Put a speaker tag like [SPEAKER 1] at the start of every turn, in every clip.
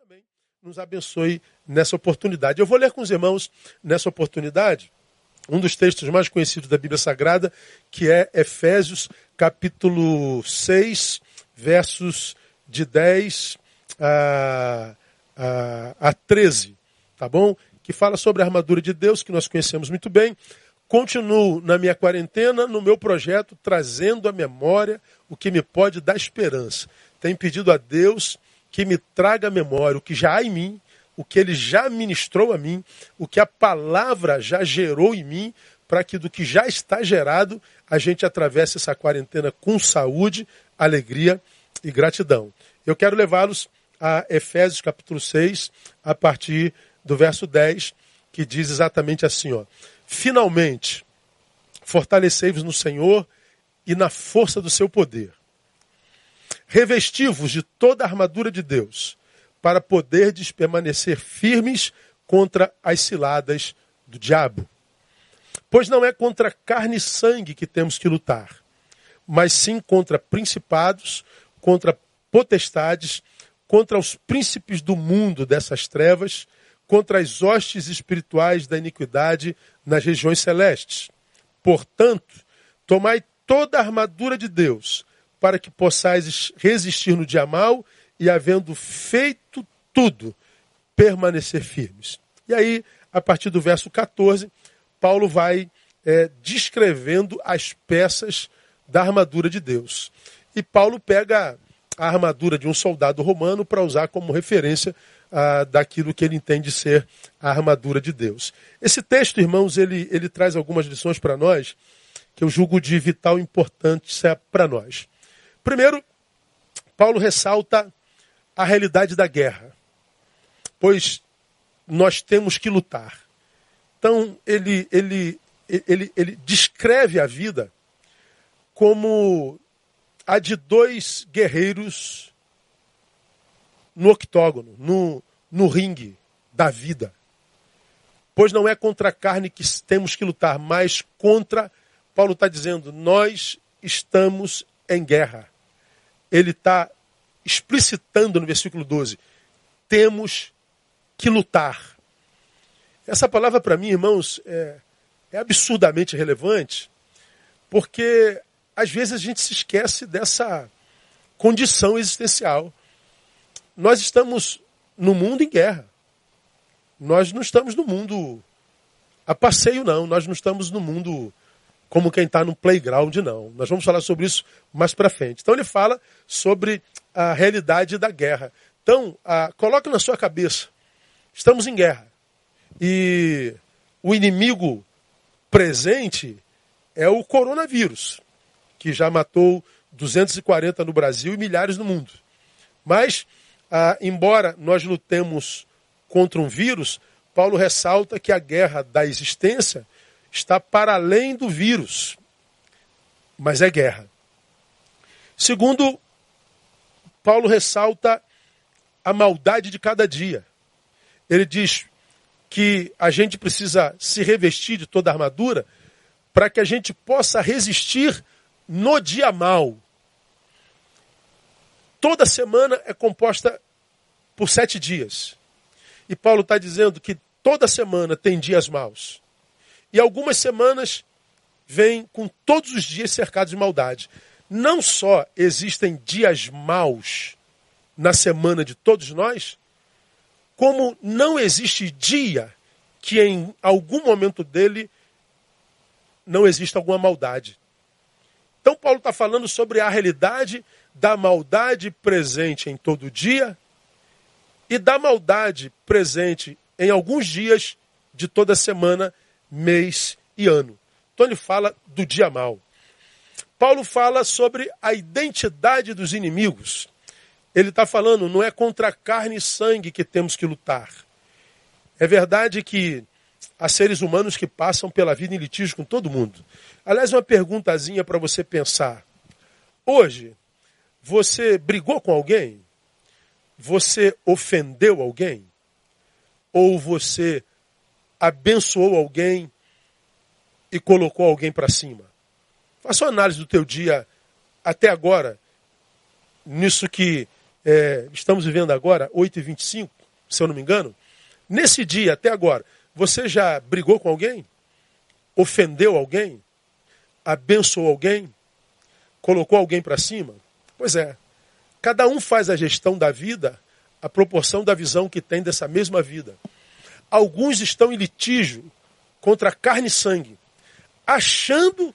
[SPEAKER 1] também nos abençoe nessa oportunidade. Eu vou ler com os irmãos nessa oportunidade um dos textos mais conhecidos da Bíblia Sagrada, que é Efésios capítulo 6, versos de 10 a, a, a 13, tá bom? Que fala sobre a armadura de Deus, que nós conhecemos muito bem. Continuo na minha quarentena, no meu projeto, trazendo à memória o que me pode dar esperança. Tenho pedido a Deus que me traga à memória o que já há em mim, o que ele já ministrou a mim, o que a palavra já gerou em mim, para que do que já está gerado, a gente atravesse essa quarentena com saúde, alegria e gratidão. Eu quero levá-los a Efésios capítulo 6, a partir do verso 10, que diz exatamente assim, ó: Finalmente, fortalecei-vos no Senhor e na força do seu poder. Revesti-vos de toda a armadura de Deus, para poderdes permanecer firmes contra as ciladas do diabo. Pois não é contra carne e sangue que temos que lutar, mas sim contra principados, contra potestades, contra os príncipes do mundo dessas trevas, contra as hostes espirituais da iniquidade nas regiões celestes. Portanto, tomai toda a armadura de Deus, para que possais resistir no dia mal e, havendo feito tudo, permanecer firmes. E aí, a partir do verso 14, Paulo vai é, descrevendo as peças da armadura de Deus. E Paulo pega a armadura de um soldado romano para usar como referência ah, daquilo que ele entende ser a armadura de Deus. Esse texto, irmãos, ele, ele traz algumas lições para nós que eu julgo de vital importância para nós. Primeiro, Paulo ressalta a realidade da guerra. Pois nós temos que lutar. Então, ele, ele, ele, ele descreve a vida como a de dois guerreiros no octógono, no, no ringue da vida. Pois não é contra a carne que temos que lutar, mas contra, Paulo está dizendo, nós estamos em guerra. Ele está explicitando no versículo 12: temos que lutar. Essa palavra, para mim, irmãos, é, é absurdamente relevante, porque às vezes a gente se esquece dessa condição existencial. Nós estamos no mundo em guerra. Nós não estamos no mundo a passeio, não. Nós não estamos no mundo como quem está no playground, não. Nós vamos falar sobre isso mais para frente. Então ele fala sobre a realidade da guerra. Então, a, coloque na sua cabeça, estamos em guerra. E o inimigo presente é o coronavírus, que já matou 240 no Brasil e milhares no mundo. Mas, ah, embora nós lutemos contra um vírus, Paulo ressalta que a guerra da existência está para além do vírus. Mas é guerra. Segundo Paulo ressalta a maldade de cada dia. Ele diz que a gente precisa se revestir de toda a armadura para que a gente possa resistir no dia mal. Toda semana é composta por sete dias. E Paulo está dizendo que toda semana tem dias maus. E algumas semanas vêm com todos os dias cercados de maldade não só existem dias maus na semana de todos nós, como não existe dia que em algum momento dele não exista alguma maldade. Então Paulo está falando sobre a realidade da maldade presente em todo dia e da maldade presente em alguns dias de toda semana, mês e ano. Então ele fala do dia mau. Paulo fala sobre a identidade dos inimigos. Ele está falando, não é contra carne e sangue que temos que lutar. É verdade que há seres humanos que passam pela vida em litígio com todo mundo. Aliás, uma perguntazinha para você pensar. Hoje, você brigou com alguém? Você ofendeu alguém? Ou você abençoou alguém e colocou alguém para cima? Faça uma análise do teu dia até agora, nisso que é, estamos vivendo agora, 8h25, se eu não me engano, nesse dia até agora, você já brigou com alguém? Ofendeu alguém? Abençoou alguém? Colocou alguém para cima? Pois é. Cada um faz a gestão da vida à proporção da visão que tem dessa mesma vida. Alguns estão em litígio contra carne e sangue, achando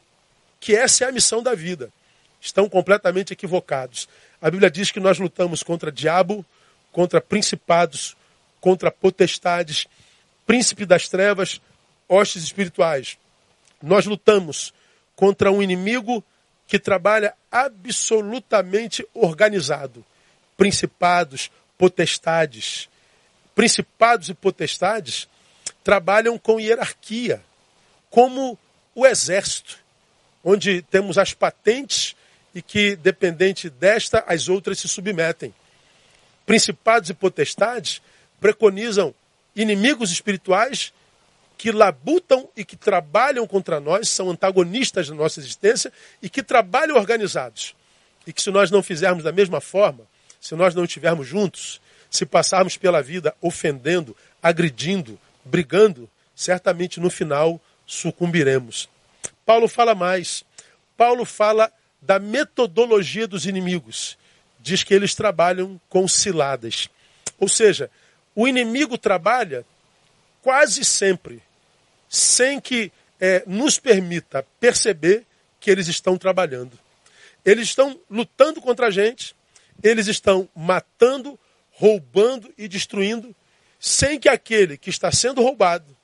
[SPEAKER 1] que essa é a missão da vida. Estão completamente equivocados. A Bíblia diz que nós lutamos contra diabo, contra principados, contra potestades, príncipe das trevas, hostes espirituais. Nós lutamos contra um inimigo que trabalha absolutamente organizado. Principados, potestades. Principados e potestades trabalham com hierarquia, como o exército, onde temos as patentes e que, dependente desta, as outras se submetem. Principados e potestades preconizam inimigos espirituais que labutam e que trabalham contra nós, são antagonistas da nossa existência e que trabalham organizados. E que se nós não fizermos da mesma forma, se nós não estivermos juntos, se passarmos pela vida ofendendo, agredindo, brigando, certamente no final sucumbiremos. Paulo fala mais. Paulo fala da metodologia dos inimigos. Diz que eles trabalham com ciladas. Ou seja, o inimigo trabalha quase sempre sem que é, nos permita perceber que eles estão trabalhando. Eles estão lutando contra a gente, eles estão matando, roubando e destruindo, sem que aquele que está sendo roubado,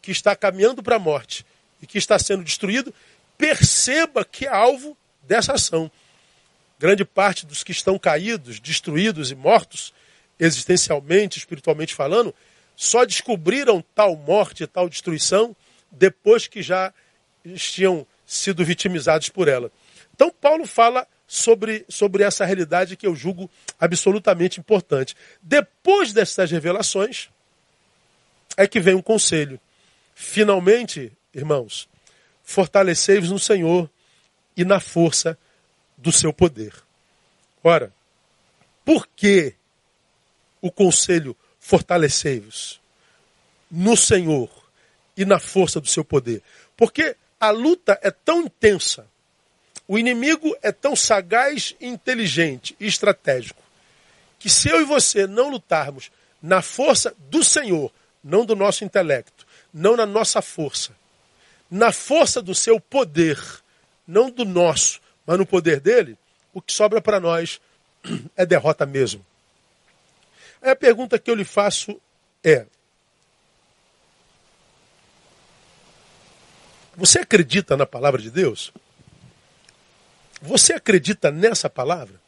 [SPEAKER 1] que está caminhando para a morte e que está sendo destruído, perceba que é alvo dessa ação. Grande parte dos que estão caídos, destruídos e mortos, existencialmente, espiritualmente falando, só descobriram tal morte, tal destruição, depois que já tinham sido vitimizados por ela. Então, Paulo fala sobre, sobre essa realidade que eu julgo absolutamente importante. Depois dessas revelações, é que vem um conselho. Finalmente, irmãos, fortalecei-vos no Senhor e na força do seu poder. Ora, por que o conselho fortalecei-vos no Senhor e na força do seu poder. Porque a luta é tão intensa, o inimigo é tão sagaz, inteligente e estratégico, que se eu e você não lutarmos na força do Senhor, não do nosso intelecto, não na nossa força, na força do seu poder, não do nosso, mas no poder dele, o que sobra para nós é derrota mesmo. Aí a pergunta que eu lhe faço é: Você acredita na palavra de Deus? Você acredita nessa palavra?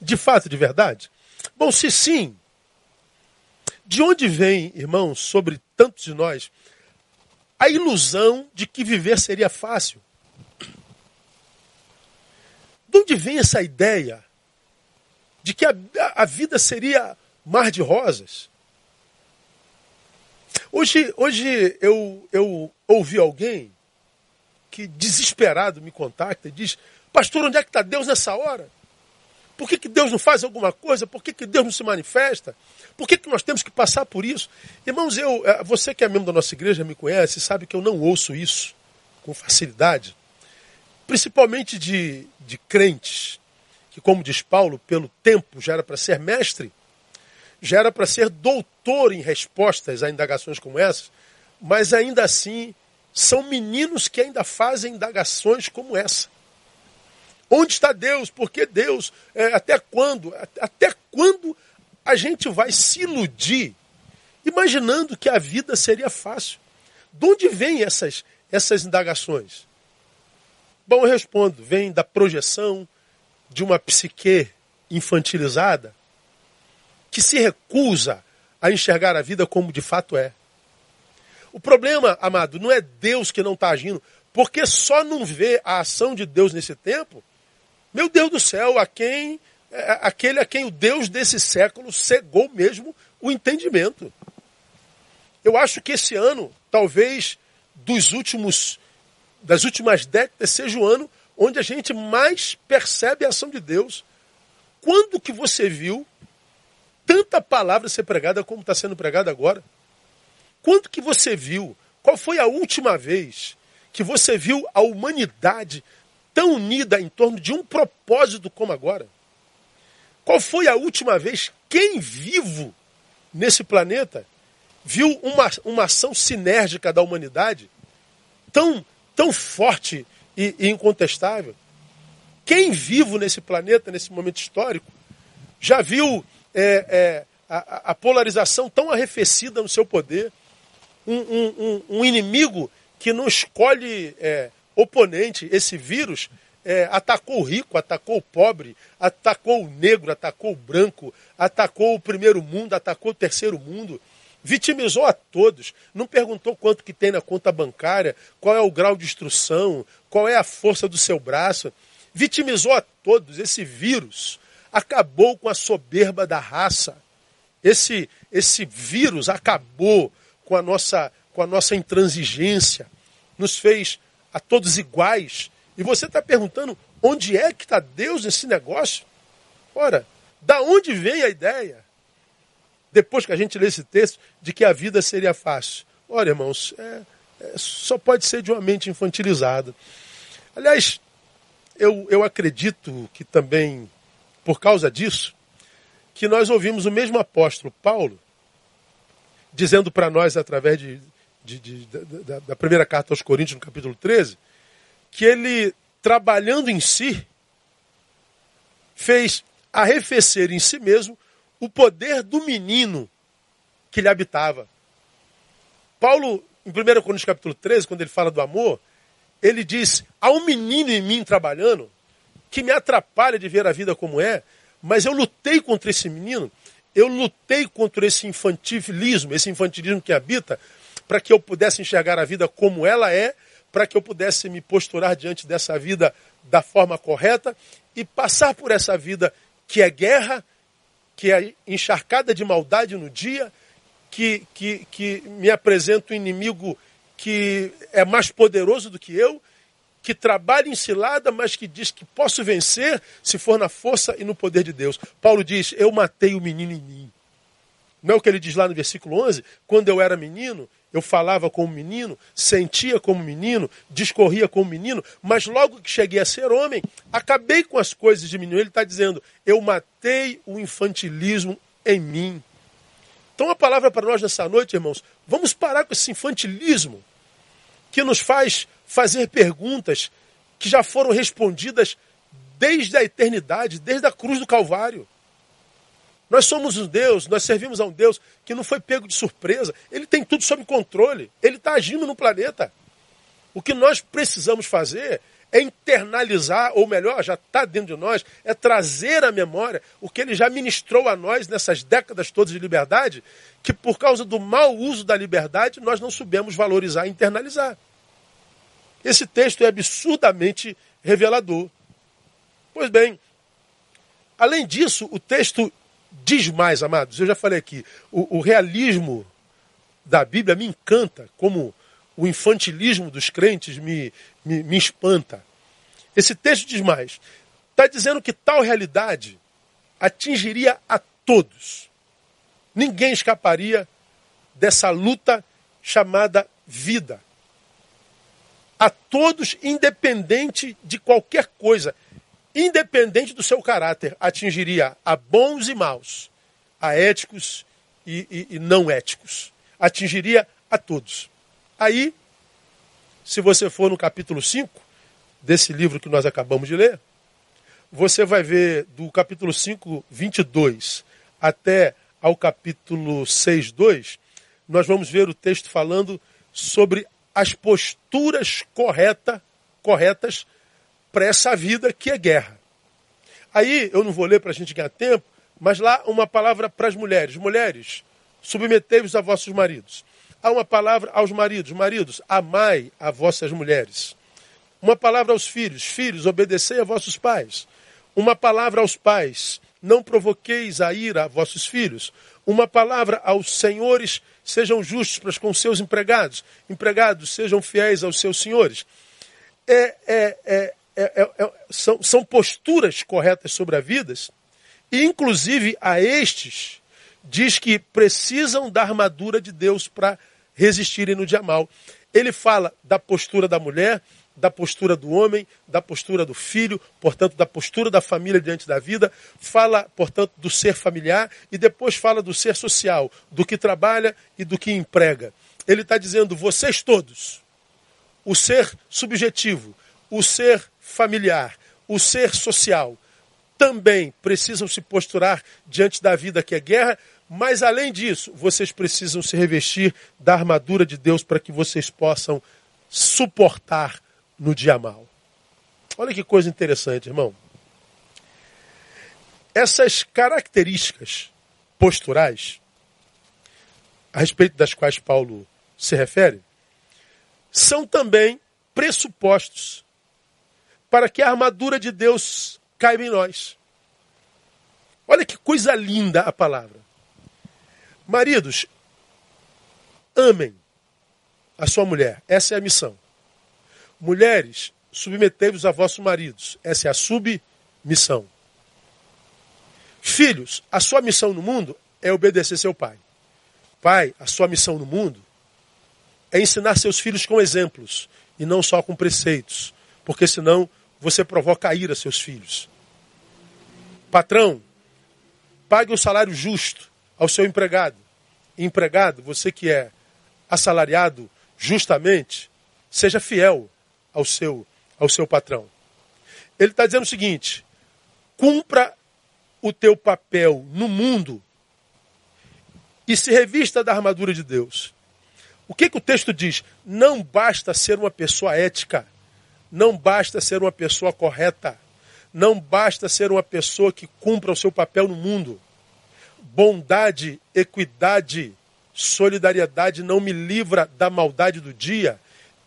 [SPEAKER 1] De fato, de verdade? Bom, se sim, de onde vem, irmãos, sobre tantos de nós, a ilusão de que viver seria fácil? De onde vem essa ideia de que a, a vida seria mar de rosas. Hoje, hoje eu, eu ouvi alguém que desesperado me contacta e diz, pastor, onde é que está Deus nessa hora? Por que, que Deus não faz alguma coisa? Por que, que Deus não se manifesta? Por que, que nós temos que passar por isso? Irmãos, eu, eh, você que é membro da nossa igreja me conhece, sabe que eu não ouço isso com facilidade. Principalmente de, de crentes que, como diz Paulo, pelo tempo já era para ser mestre, já era para ser doutor em respostas a indagações como essas, mas ainda assim são meninos que ainda fazem indagações como essa. Onde está Deus? Por que Deus? É, até quando? Até quando a gente vai se iludir imaginando que a vida seria fácil? De onde vêm essas, essas indagações? Bom, eu respondo: vem da projeção, de uma psique infantilizada que se recusa a enxergar a vida como de fato é. O problema, amado, não é Deus que não está agindo, porque só não vê a ação de Deus nesse tempo. Meu Deus do céu, a quem é, aquele a quem o Deus desse século cegou mesmo o entendimento. Eu acho que esse ano, talvez dos últimos das últimas décadas, seja o ano onde a gente mais percebe a ação de Deus. quando que você viu tanta palavra ser pregada como está sendo pregada agora? Quando que você viu? Qual foi a última vez que você viu a humanidade tão unida em torno de um propósito como agora? Qual foi a última vez quem vivo nesse planeta viu uma, uma ação sinérgica da humanidade tão, tão forte e, e incontestável? Quem vivo nesse planeta, nesse momento histórico, já viu é, é, a, a, polarização tão arrefecida no seu poder? Um, um, um inimigo que não escolhe é, oponente, esse vírus, é, atacou o rico, atacou o pobre, atacou o negro, atacou o branco, atacou o primeiro mundo, atacou o terceiro mundo, vitimizou a todos, não perguntou quanto que tem na conta bancária, qual é o grau de instrução, qual é a força do seu braço, vitimizou a todos. Esse vírus acabou com a soberba da raça. Esse, esse vírus acabou com a nossa com a nossa intransigência, nos fez a todos iguais e você está perguntando onde é que está Deus nesse negócio? Ora, da onde vem a ideia? Depois que a gente lê esse texto, de que a vida seria fácil. Olha, irmãos, é, é, só pode ser de uma mente infantilizada. Aliás, eu, eu acredito que também, por causa disso, que nós ouvimos o mesmo apóstolo Paulo dizendo para nós, através de, de, de da, da primeira carta aos Coríntios, no capítulo 13, que ele, trabalhando em si, fez arrefecer em si mesmo o poder do menino que lhe habitava. Paulo, em 1 Coríntios capítulo 13, quando ele fala do amor, ele diz: há um menino em mim trabalhando que me atrapalha de ver a vida como é, mas eu lutei contra esse menino, eu lutei contra esse infantilismo, esse infantilismo que habita, para que eu pudesse enxergar a vida como ela é para que eu pudesse me posturar diante dessa vida da forma correta e passar por essa vida que é guerra, que é encharcada de maldade no dia, que, que, que me apresenta um inimigo que é mais poderoso do que eu, que trabalha em cilada, mas que diz que posso vencer se for na força e no poder de Deus. Paulo diz: Eu matei o menino em mim. Não é o que ele diz lá no versículo 11? Quando eu era menino, eu falava como menino, sentia como menino, discorria como menino, mas logo que cheguei a ser homem, acabei com as coisas de menino. Ele está dizendo: eu matei o infantilismo em mim. Então, a palavra para nós nessa noite, irmãos, vamos parar com esse infantilismo que nos faz fazer perguntas que já foram respondidas desde a eternidade, desde a cruz do Calvário. Nós somos um Deus, nós servimos a um Deus que não foi pego de surpresa. Ele tem tudo sob controle. Ele está agindo no planeta. O que nós precisamos fazer é internalizar, ou melhor, já está dentro de nós, é trazer à memória o que ele já ministrou a nós nessas décadas todas de liberdade, que por causa do mau uso da liberdade nós não soubemos valorizar e internalizar. Esse texto é absurdamente revelador. Pois bem, além disso, o texto diz mais, amados. Eu já falei aqui, o, o realismo da Bíblia me encanta, como o infantilismo dos crentes me, me, me espanta. Esse texto diz mais. Está dizendo que tal realidade atingiria a todos. Ninguém escaparia dessa luta chamada vida. A todos, independente de qualquer coisa independente do seu caráter, atingiria a bons e maus, a éticos e, e, e não éticos. Atingiria a todos. Aí, se você for no capítulo 5 desse livro que nós acabamos de ler, você vai ver do capítulo 5, 22 até ao capítulo 6, 2, nós vamos ver o texto falando sobre as posturas correta, corretas para essa vida que é guerra. Aí, eu não vou ler para a gente ganhar tempo, mas lá uma palavra para as mulheres. Mulheres, submetei-vos a vossos maridos. Há uma palavra aos maridos. Maridos, amai a vossas mulheres. Uma palavra aos filhos. Filhos, obedecei a vossos pais. Uma palavra aos pais. Não provoqueis a ira a vossos filhos. Uma palavra aos senhores. Sejam justos com seus empregados. Empregados, sejam fiéis aos seus senhores. É, é, é, é, é, é, são, são posturas corretas sobre a vida E, inclusive, a estes, diz que precisam da armadura de Deus para resistirem no dia mal. Ele fala da postura da mulher, da postura do homem, da postura do filho, portanto, da postura da família diante da vida, fala, portanto, do ser familiar e depois fala do ser social, do que trabalha e do que emprega. Ele está dizendo, vocês todos, o ser subjetivo, o ser familiar, o ser social, também precisam se posturar diante da vida que é guerra, mas além disso, vocês precisam se revestir da armadura de Deus para que vocês possam suportar no dia mal. Olha que coisa interessante, irmão. Essas características posturais, a respeito das quais Paulo se refere, são também pressupostos para que a armadura de Deus caiba em nós. Olha que coisa linda a palavra. Maridos, amem a sua mulher. Essa é a missão. Mulheres, submetei-vos a vossos maridos. Essa é a submissão. Filhos, a sua missão no mundo é obedecer seu pai. Pai, a sua missão no mundo é ensinar seus filhos com exemplos e não só com preceitos, porque senão você provoca a ira a seus filhos. Patrão, pague um salário justo ao seu empregado. Empregado, você que é assalariado justamente, seja fiel ao seu, ao seu patrão. Ele está dizendo o seguinte: cumpra o teu papel no mundo e se revista da armadura de Deus. O que, que o texto diz? Não basta ser uma pessoa ética, não basta ser uma pessoa correta, não basta ser uma pessoa que cumpra o seu papel no mundo. Bondade, equidade, solidariedade não me livra da maldade do dia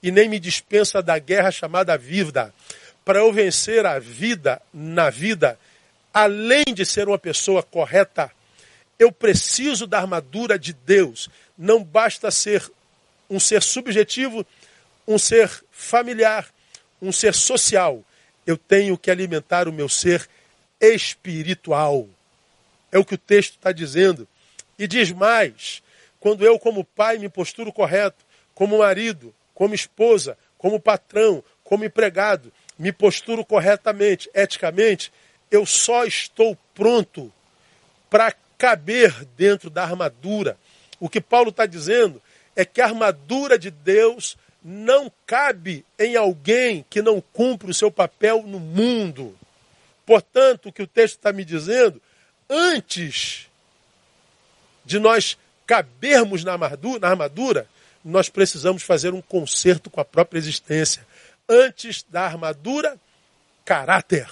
[SPEAKER 1] e nem me dispensa da guerra chamada vida. Para eu vencer a vida na vida, além de ser uma pessoa correta, eu preciso da armadura de Deus. Não basta ser um ser subjetivo, um ser familiar, um ser social. Eu tenho que alimentar o meu ser espiritual. É o que o texto está dizendo. E diz mais: quando eu, como pai, me posturo correto, como marido, como esposa, como patrão, como empregado, me posturo corretamente, eticamente, eu só estou pronto para caber dentro da armadura. O que Paulo está dizendo é que a armadura de Deus não cabe em alguém que não cumpre o seu papel no mundo. Portanto, o que o texto está me dizendo, antes de nós cabermos na armadura, na armadura nós precisamos fazer um conserto com a própria existência. Antes da armadura, caráter.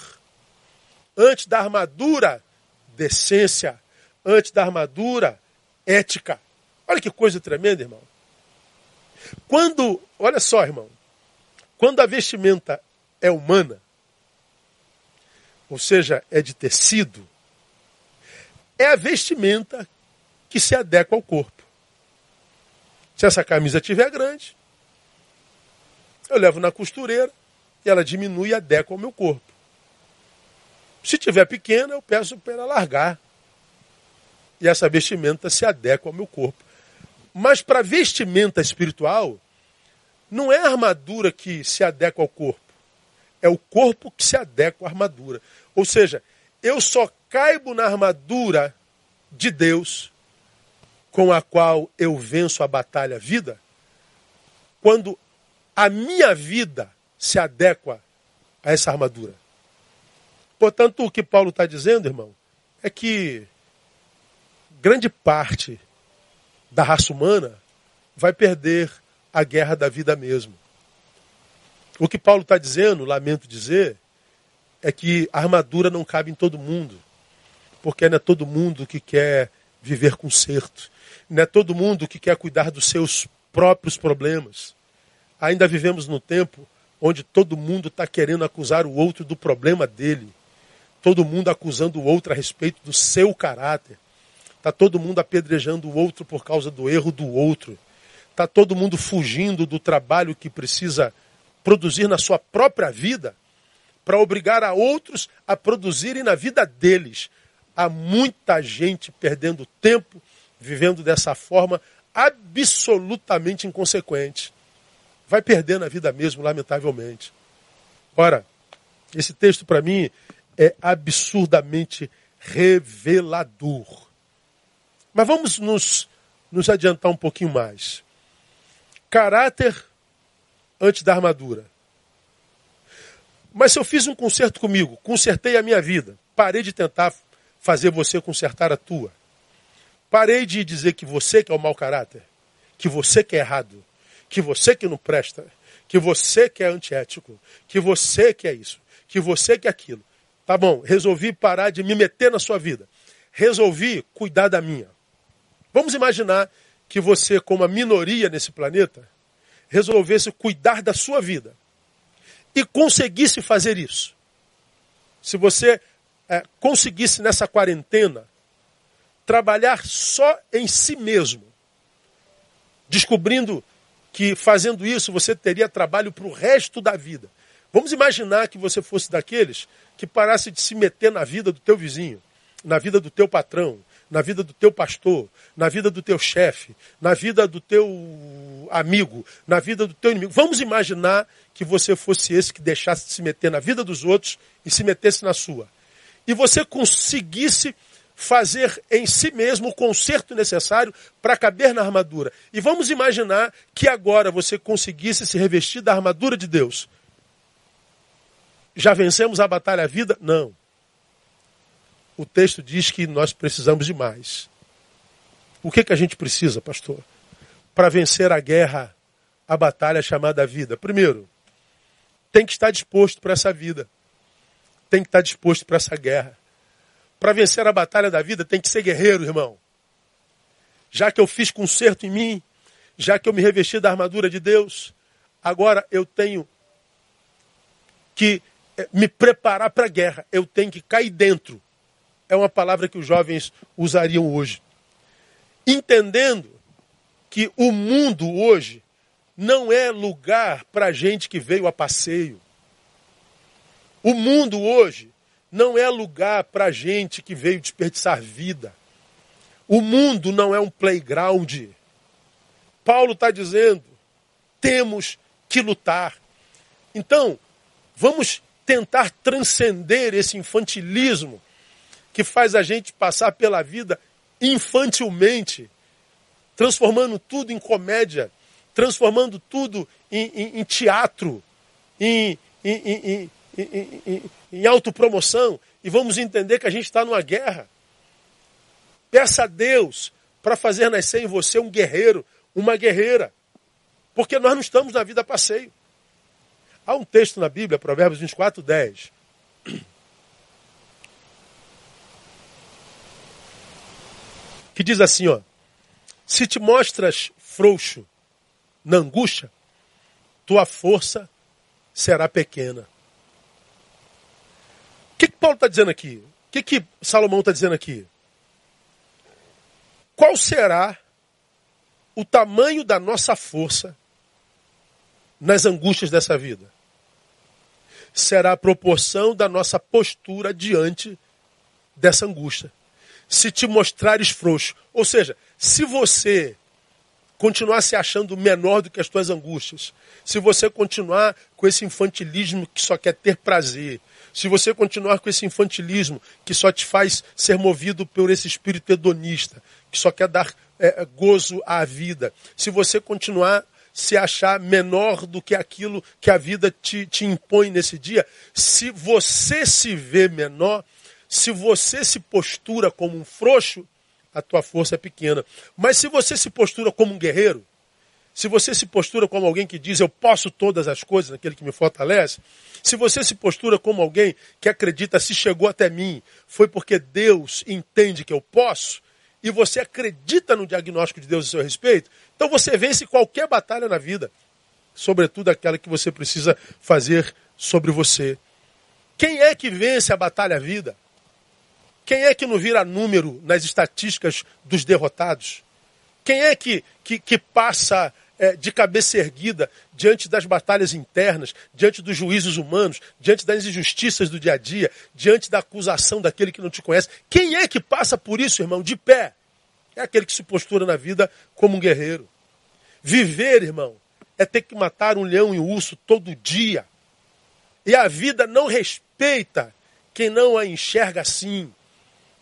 [SPEAKER 1] Antes da armadura, decência. Antes da armadura, ética. Olha que coisa tremenda, irmão. Quando, olha só, irmão, quando a vestimenta é humana, ou seja, é de tecido, é a vestimenta que se adequa ao corpo. Se essa camisa estiver grande, eu levo na costureira e ela diminui e adequa ao meu corpo. Se estiver pequena, eu peço para ela largar. E essa vestimenta se adequa ao meu corpo. Mas para vestimenta espiritual, não é a armadura que se adequa ao corpo. É o corpo que se adequa à armadura. Ou seja, eu só caibo na armadura de Deus com a qual eu venço a batalha vida, quando a minha vida se adequa a essa armadura. Portanto, o que Paulo está dizendo, irmão, é que grande parte da raça humana vai perder a guerra da vida mesmo. O que Paulo está dizendo, lamento dizer, é que a armadura não cabe em todo mundo, porque não é todo mundo que quer viver com certo. Não é todo mundo que quer cuidar dos seus próprios problemas. Ainda vivemos num tempo onde todo mundo está querendo acusar o outro do problema dele. Todo mundo acusando o outro a respeito do seu caráter. Está todo mundo apedrejando o outro por causa do erro do outro. Está todo mundo fugindo do trabalho que precisa produzir na sua própria vida para obrigar a outros a produzirem na vida deles. há muita gente perdendo tempo, vivendo dessa forma absolutamente inconsequente. Vai perdendo a vida mesmo, lamentavelmente. Ora, esse texto para mim é absurdamente revelador. Mas vamos nos, nos adiantar um pouquinho mais. Caráter antes da armadura. Mas se eu fiz um conserto comigo, consertei a minha vida, parei de tentar fazer você consertar a tua. Parei de dizer que você que é o mau caráter, que você que é errado, que você que não presta, que você que é antiético, que você que é isso, que você que é aquilo. Tá bom, resolvi parar de me meter na sua vida. Resolvi cuidar da minha. Vamos imaginar que você, como a minoria nesse planeta, resolvesse cuidar da sua vida e conseguisse fazer isso. Se você é, conseguisse nessa quarentena trabalhar só em si mesmo, descobrindo que fazendo isso você teria trabalho para o resto da vida. Vamos imaginar que você fosse daqueles que parasse de se meter na vida do teu vizinho, na vida do teu patrão, na vida do teu pastor, na vida do teu chefe, na vida do teu amigo, na vida do teu inimigo. Vamos imaginar que você fosse esse que deixasse de se meter na vida dos outros e se metesse na sua. E você conseguisse fazer em si mesmo o conserto necessário para caber na armadura. E vamos imaginar que agora você conseguisse se revestir da armadura de Deus. Já vencemos a batalha à vida? Não. O texto diz que nós precisamos de mais. O que, que a gente precisa, pastor? Para vencer a guerra, a batalha chamada vida. Primeiro, tem que estar disposto para essa vida. Tem que estar disposto para essa guerra. Para vencer a batalha da vida tem que ser guerreiro, irmão. Já que eu fiz conserto em mim, já que eu me revesti da armadura de Deus, agora eu tenho que eh, me preparar para a guerra. Eu tenho que cair dentro. É uma palavra que os jovens usariam hoje. Entendendo que o mundo hoje não é lugar para gente que veio a passeio. O mundo hoje não é lugar para gente que veio desperdiçar vida. O mundo não é um playground. Paulo está dizendo: temos que lutar. Então, vamos tentar transcender esse infantilismo que faz a gente passar pela vida infantilmente, transformando tudo em comédia, transformando tudo em, em, em teatro, em, em, em, em autopromoção e vamos entender que a gente está numa guerra. Peça a Deus para fazer nascer em você um guerreiro, uma guerreira. Porque nós não estamos na vida passeio. Há um texto na Bíblia, Provérbios 24, 10. Que diz assim, ó. Se te mostras frouxo na angústia, tua força será pequena. O que, que Paulo está dizendo aqui? O que, que Salomão está dizendo aqui? Qual será o tamanho da nossa força nas angústias dessa vida? Será a proporção da nossa postura diante dessa angústia. Se te mostrares frouxo, ou seja, se você continuar se achando menor do que as tuas angústias, se você continuar com esse infantilismo que só quer ter prazer, se você continuar com esse infantilismo que só te faz ser movido por esse espírito hedonista, que só quer dar é, gozo à vida, se você continuar se achar menor do que aquilo que a vida te, te impõe nesse dia, se você se vê menor, se você se postura como um frouxo, a tua força é pequena. Mas se você se postura como um guerreiro, se você se postura como alguém que diz eu posso todas as coisas, aquele que me fortalece, se você se postura como alguém que acredita se chegou até mim, foi porque Deus entende que eu posso, e você acredita no diagnóstico de Deus a seu respeito, então você vence qualquer batalha na vida, sobretudo aquela que você precisa fazer sobre você. Quem é que vence a batalha à vida? Quem é que não vira número nas estatísticas dos derrotados? Quem é que, que, que passa é, de cabeça erguida diante das batalhas internas, diante dos juízos humanos, diante das injustiças do dia a dia, diante da acusação daquele que não te conhece. Quem é que passa por isso, irmão, de pé? É aquele que se postura na vida como um guerreiro. Viver, irmão, é ter que matar um leão e um urso todo dia. E a vida não respeita quem não a enxerga assim.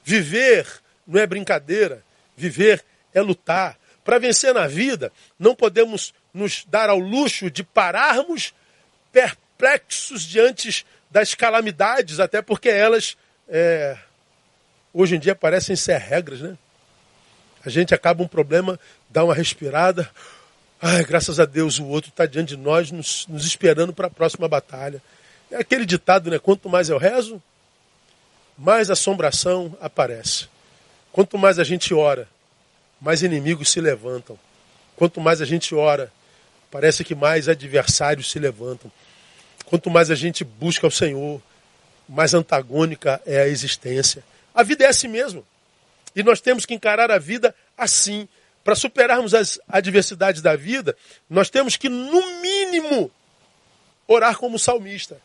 [SPEAKER 1] Viver não é brincadeira. Viver é lutar. Para vencer na vida, não podemos nos dar ao luxo de pararmos perplexos diante das calamidades, até porque elas, é, hoje em dia, parecem ser regras, né? A gente acaba um problema, dá uma respirada. Ai, graças a Deus, o outro está diante de nós, nos, nos esperando para a próxima batalha. É aquele ditado, né? Quanto mais eu rezo, mais assombração aparece. Quanto mais a gente ora, mais inimigos se levantam. Quanto mais a gente ora, parece que mais adversários se levantam. Quanto mais a gente busca o Senhor, mais antagônica é a existência. A vida é assim mesmo. E nós temos que encarar a vida assim. Para superarmos as adversidades da vida, nós temos que, no mínimo, orar como salmista.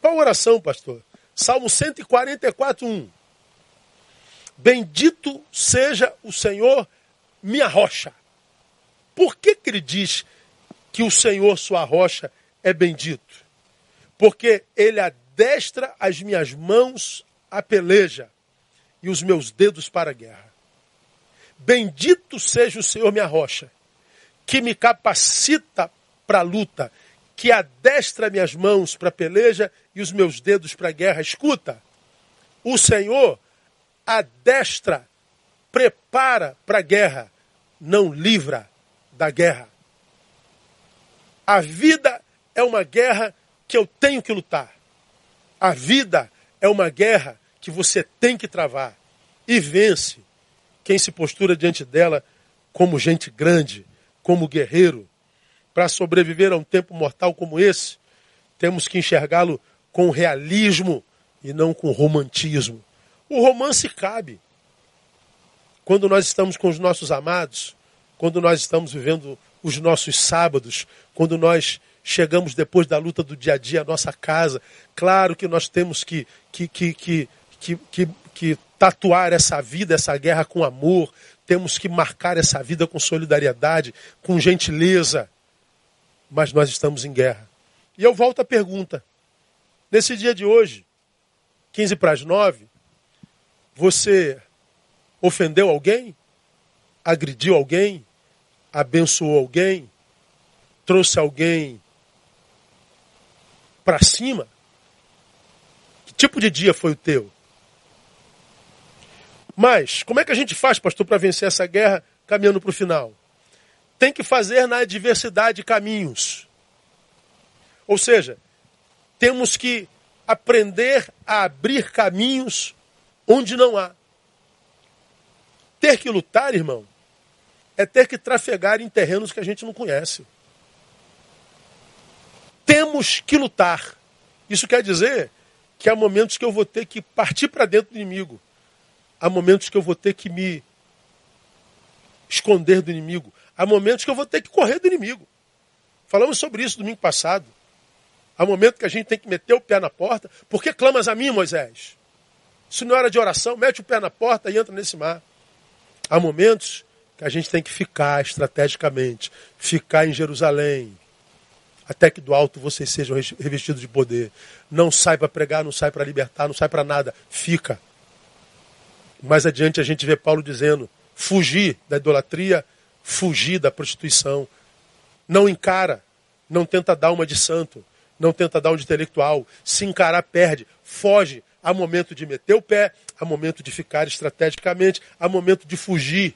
[SPEAKER 1] Qual oração, pastor? Salmo 144, 1. Bendito seja o Senhor, minha rocha. Por que, que ele diz que o Senhor, sua rocha, é bendito? Porque ele adestra as minhas mãos à peleja e os meus dedos para a guerra. Bendito seja o Senhor, minha rocha, que me capacita para a luta, que adestra minhas mãos para a peleja e os meus dedos para a guerra. Escuta, o Senhor adestra, prepara para a guerra, não livra da guerra. A vida é uma guerra que eu tenho que lutar. A vida é uma guerra que você tem que travar. E vence quem se postura diante dela como gente grande, como guerreiro. Para sobreviver a um tempo mortal como esse, temos que enxergá-lo com realismo e não com romantismo. O romance cabe. Quando nós estamos com os nossos amados, quando nós estamos vivendo os nossos sábados, quando nós chegamos depois da luta do dia a dia à nossa casa, claro que nós temos que, que, que, que, que, que, que tatuar essa vida, essa guerra com amor, temos que marcar essa vida com solidariedade, com gentileza. Mas nós estamos em guerra. E eu volto à pergunta. Nesse dia de hoje, 15 para as 9, você ofendeu alguém? Agrediu alguém? Abençoou alguém? Trouxe alguém para cima? Que tipo de dia foi o teu? Mas, como é que a gente faz, pastor, para vencer essa guerra caminhando para o final? Tem que fazer na adversidade caminhos. Ou seja, temos que aprender a abrir caminhos onde não há. Ter que lutar, irmão, é ter que trafegar em terrenos que a gente não conhece. Temos que lutar. Isso quer dizer que há momentos que eu vou ter que partir para dentro do inimigo. Há momentos que eu vou ter que me esconder do inimigo. Há momentos que eu vou ter que correr do inimigo. Falamos sobre isso domingo passado. Há momentos que a gente tem que meter o pé na porta. Por que clamas a mim, Moisés? Se não hora de oração, mete o pé na porta e entra nesse mar. Há momentos que a gente tem que ficar estrategicamente, ficar em Jerusalém, até que do alto vocês sejam revestidos de poder. Não sai para pregar, não sai para libertar, não sai para nada, fica. Mais adiante a gente vê Paulo dizendo: fugir da idolatria, fugir da prostituição. Não encara, não tenta dar uma de santo, não tenta dar de intelectual. Se encarar, perde, foge, Há momento de meter o pé, há momento de ficar estrategicamente, há momento de fugir.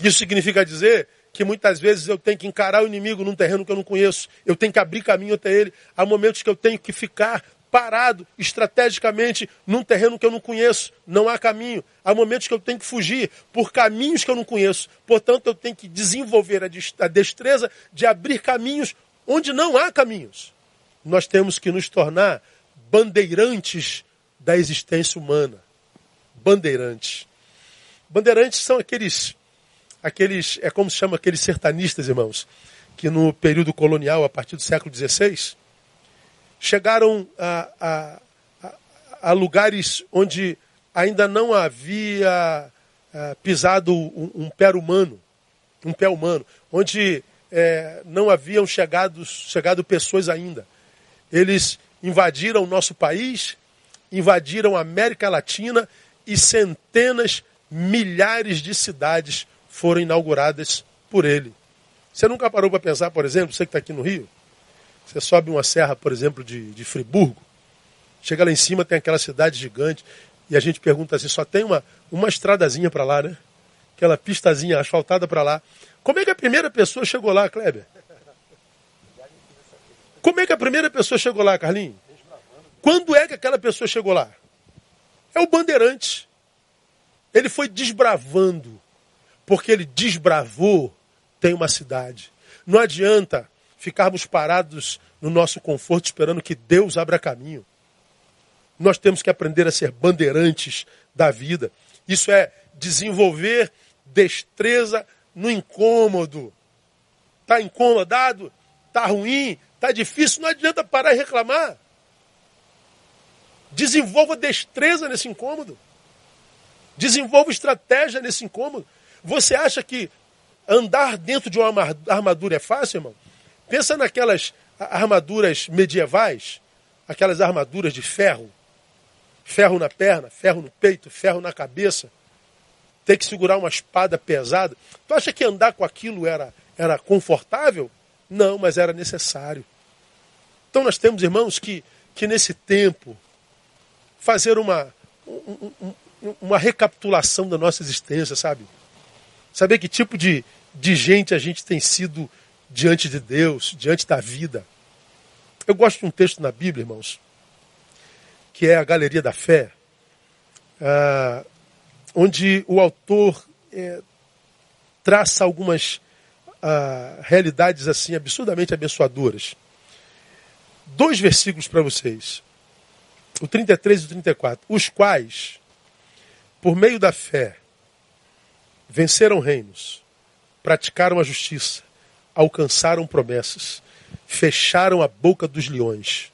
[SPEAKER 1] Isso significa dizer que muitas vezes eu tenho que encarar o inimigo num terreno que eu não conheço, eu tenho que abrir caminho até ele. Há momentos que eu tenho que ficar parado estrategicamente num terreno que eu não conheço, não há caminho. Há momentos que eu tenho que fugir por caminhos que eu não conheço. Portanto, eu tenho que desenvolver a destreza de abrir caminhos onde não há caminhos. Nós temos que nos tornar bandeirantes da existência humana. Bandeirantes. Bandeirantes são aqueles aqueles, é como se chama aqueles sertanistas, irmãos, que no período colonial, a partir do século XVI, chegaram a, a, a, a lugares onde ainda não havia é, pisado um, um, pé humano, um pé humano, onde é, não haviam chegado, chegado pessoas ainda. Eles invadiram o nosso país, invadiram a América Latina e centenas, milhares de cidades foram inauguradas por ele. Você nunca parou para pensar, por exemplo, você que está aqui no Rio, você sobe uma serra, por exemplo, de, de Friburgo, chega lá em cima, tem aquela cidade gigante, e a gente pergunta assim, só tem uma, uma estradazinha para lá, né? Aquela pistazinha asfaltada para lá. Como é que a primeira pessoa chegou lá, Kleber? Como é que a primeira pessoa chegou lá, Carlinhos? Quando é que aquela pessoa chegou lá? É o bandeirante. Ele foi desbravando. Porque ele desbravou, tem uma cidade. Não adianta ficarmos parados no nosso conforto esperando que Deus abra caminho. Nós temos que aprender a ser bandeirantes da vida. Isso é desenvolver destreza no incômodo. Está incomodado? Está ruim? Está difícil? Não adianta parar e reclamar. Desenvolva destreza nesse incômodo. Desenvolva estratégia nesse incômodo. Você acha que andar dentro de uma armadura é fácil, irmão? Pensa naquelas armaduras medievais, aquelas armaduras de ferro. Ferro na perna, ferro no peito, ferro na cabeça. Ter que segurar uma espada pesada. Tu acha que andar com aquilo era, era confortável? Não, mas era necessário. Então nós temos, irmãos, que, que nesse tempo fazer uma, um, uma recapitulação da nossa existência, sabe? Saber que tipo de, de gente a gente tem sido diante de Deus, diante da vida. Eu gosto de um texto na Bíblia, irmãos, que é a Galeria da Fé, ah, onde o autor é, traça algumas ah, realidades assim absurdamente abençoadoras. Dois versículos para vocês, o 33 e o 34, os quais, por meio da fé, venceram reinos, praticaram a justiça, alcançaram promessas, fecharam a boca dos leões,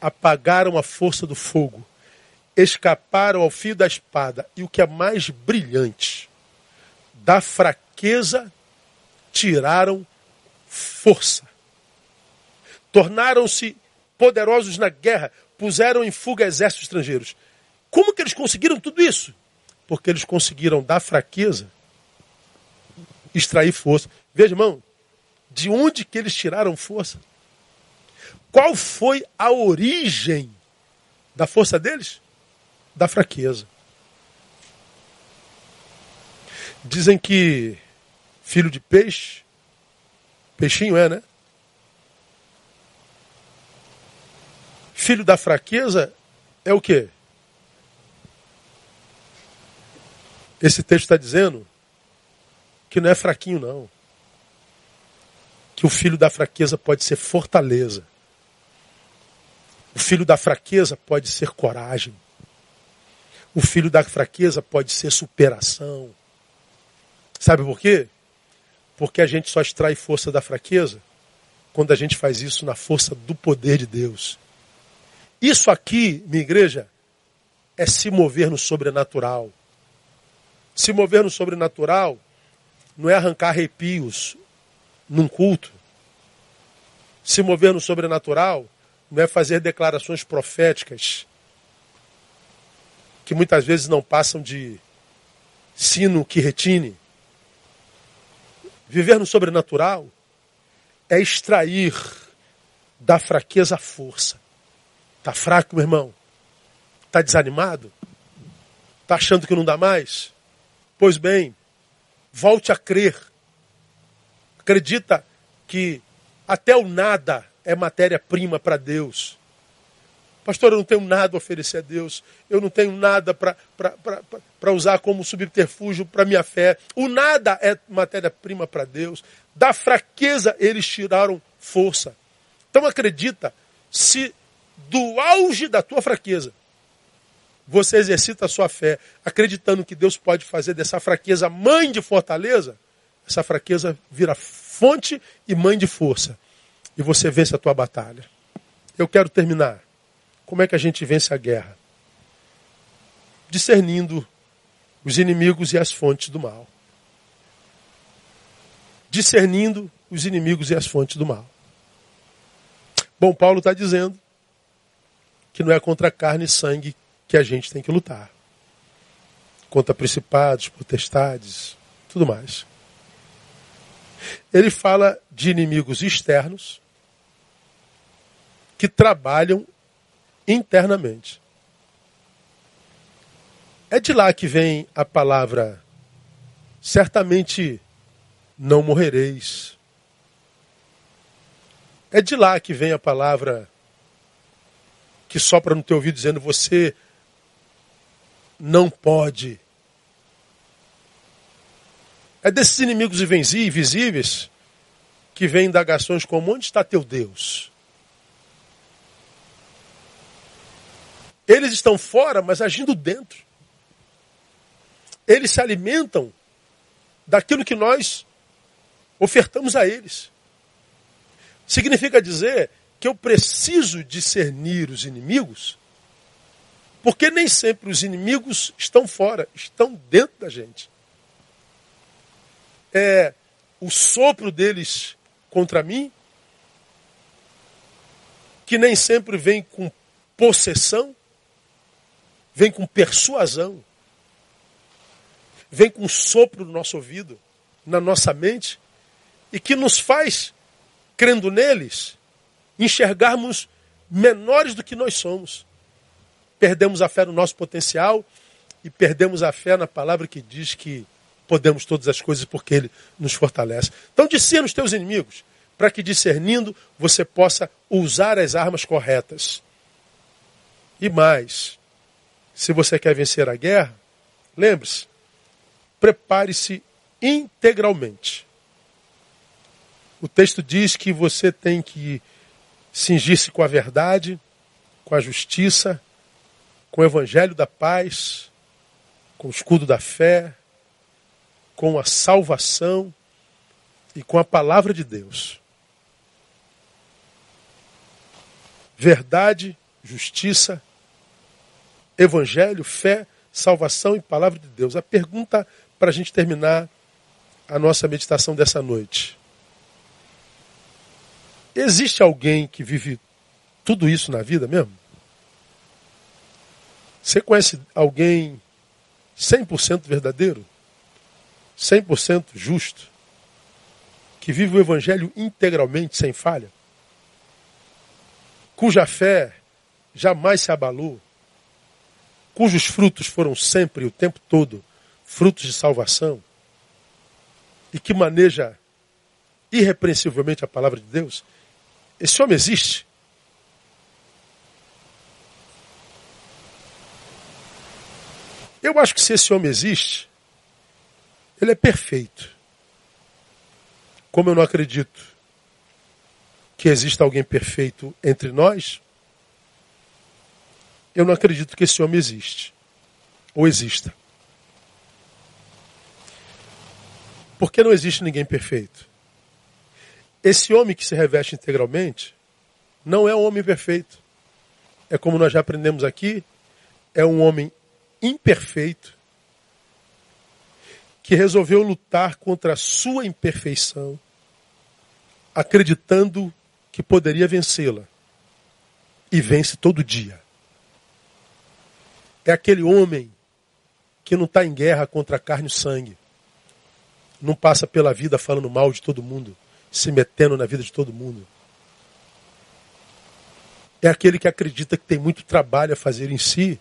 [SPEAKER 1] apagaram a força do fogo, escaparam ao fio da espada. E o que é mais brilhante, da fraqueza tiraram força. Tornaram-se poderosos na guerra, puseram em fuga exércitos estrangeiros. Como que eles conseguiram tudo isso? Porque eles conseguiram da fraqueza extrair força. Veja, irmão, de onde que eles tiraram força? Qual foi a origem da força deles? Da fraqueza. Dizem que filho de peixe, peixinho é, né? Filho da fraqueza é o quê? Esse texto está dizendo que não é fraquinho, não. Que o filho da fraqueza pode ser fortaleza. O filho da fraqueza pode ser coragem. O filho da fraqueza pode ser superação. Sabe por quê? Porque a gente só extrai força da fraqueza quando a gente faz isso na força do poder de Deus. Isso aqui, minha igreja, é se mover no sobrenatural. Se mover no sobrenatural não é arrancar arrepios num culto. Se mover no sobrenatural não é fazer declarações proféticas que muitas vezes não passam de sino que retine. Viver no sobrenatural é extrair da fraqueza a força. Está fraco, meu irmão? Está desanimado? Está achando que não dá mais? Pois bem, volte a crer. Acredita que até o nada é matéria-prima para Deus. Pastor, eu não tenho nada a oferecer a Deus. Eu não tenho nada para usar como subterfúgio para minha fé. O nada é matéria-prima para Deus. Da fraqueza eles tiraram força. Então acredita, se do auge da tua fraqueza você exercita a sua fé, acreditando que Deus pode fazer dessa fraqueza mãe de fortaleza, essa fraqueza vira fonte e mãe de força. E você vence a tua batalha. Eu quero terminar. Como é que a gente vence a guerra? Discernindo os inimigos e as fontes do mal. Discernindo os inimigos e as fontes do mal. Bom, Paulo está dizendo que não é contra carne e sangue que a gente tem que lutar. Contra principados, potestades, tudo mais. Ele fala de inimigos externos que trabalham internamente. É de lá que vem a palavra certamente não morrereis. É de lá que vem a palavra que sopra no teu ouvido dizendo você não pode. É desses inimigos invisíveis que vêm indagações como onde está teu Deus? Eles estão fora, mas agindo dentro. Eles se alimentam daquilo que nós ofertamos a eles. Significa dizer que eu preciso discernir os inimigos, porque nem sempre os inimigos estão fora, estão dentro da gente. É o sopro deles contra mim, que nem sempre vem com possessão, vem com persuasão, vem com sopro no nosso ouvido, na nossa mente, e que nos faz, crendo neles, enxergarmos menores do que nós somos. Perdemos a fé no nosso potencial e perdemos a fé na palavra que diz que podemos todas as coisas porque Ele nos fortalece. Então discerna os teus inimigos, para que discernindo você possa usar as armas corretas. E mais, se você quer vencer a guerra, lembre-se, prepare-se integralmente. O texto diz que você tem que cingir-se com a verdade, com a justiça, com o evangelho da paz, com o escudo da fé, com a salvação e com a palavra de Deus. Verdade, justiça, Evangelho, fé, salvação e palavra de Deus. A pergunta para a gente terminar a nossa meditação dessa noite. Existe alguém que vive tudo isso na vida mesmo? Você conhece alguém 100% verdadeiro? 100% justo? Que vive o Evangelho integralmente, sem falha? Cuja fé jamais se abalou? Cujos frutos foram sempre, o tempo todo, frutos de salvação, e que maneja irrepreensivelmente a palavra de Deus, esse homem existe. Eu acho que se esse homem existe, ele é perfeito. Como eu não acredito que exista alguém perfeito entre nós, eu não acredito que esse homem existe. Ou exista. Porque não existe ninguém perfeito. Esse homem que se reveste integralmente não é um homem perfeito. É como nós já aprendemos aqui, é um homem imperfeito que resolveu lutar contra a sua imperfeição, acreditando que poderia vencê-la. E vence todo dia. É aquele homem que não está em guerra contra carne e sangue. Não passa pela vida falando mal de todo mundo, se metendo na vida de todo mundo. É aquele que acredita que tem muito trabalho a fazer em si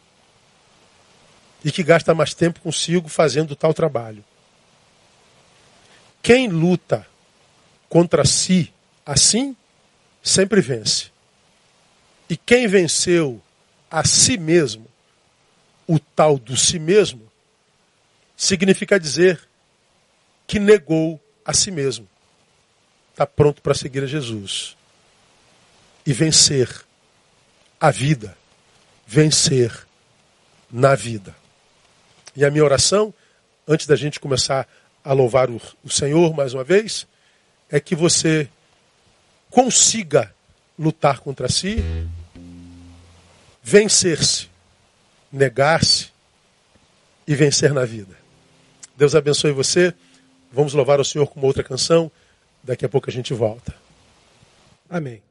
[SPEAKER 1] e que gasta mais tempo consigo fazendo tal trabalho. Quem luta contra si assim, sempre vence. E quem venceu a si mesmo o tal do si mesmo, significa dizer que negou a si mesmo. Está pronto para seguir a Jesus. E vencer a vida. Vencer na vida. E a minha oração, antes da gente começar a louvar o, o Senhor mais uma vez, é que você consiga lutar contra si, vencer-se, negar-se e vencer na vida. Deus abençoe você. Vamos louvar o Senhor com uma outra canção. Daqui a pouco a gente volta.
[SPEAKER 2] Amém.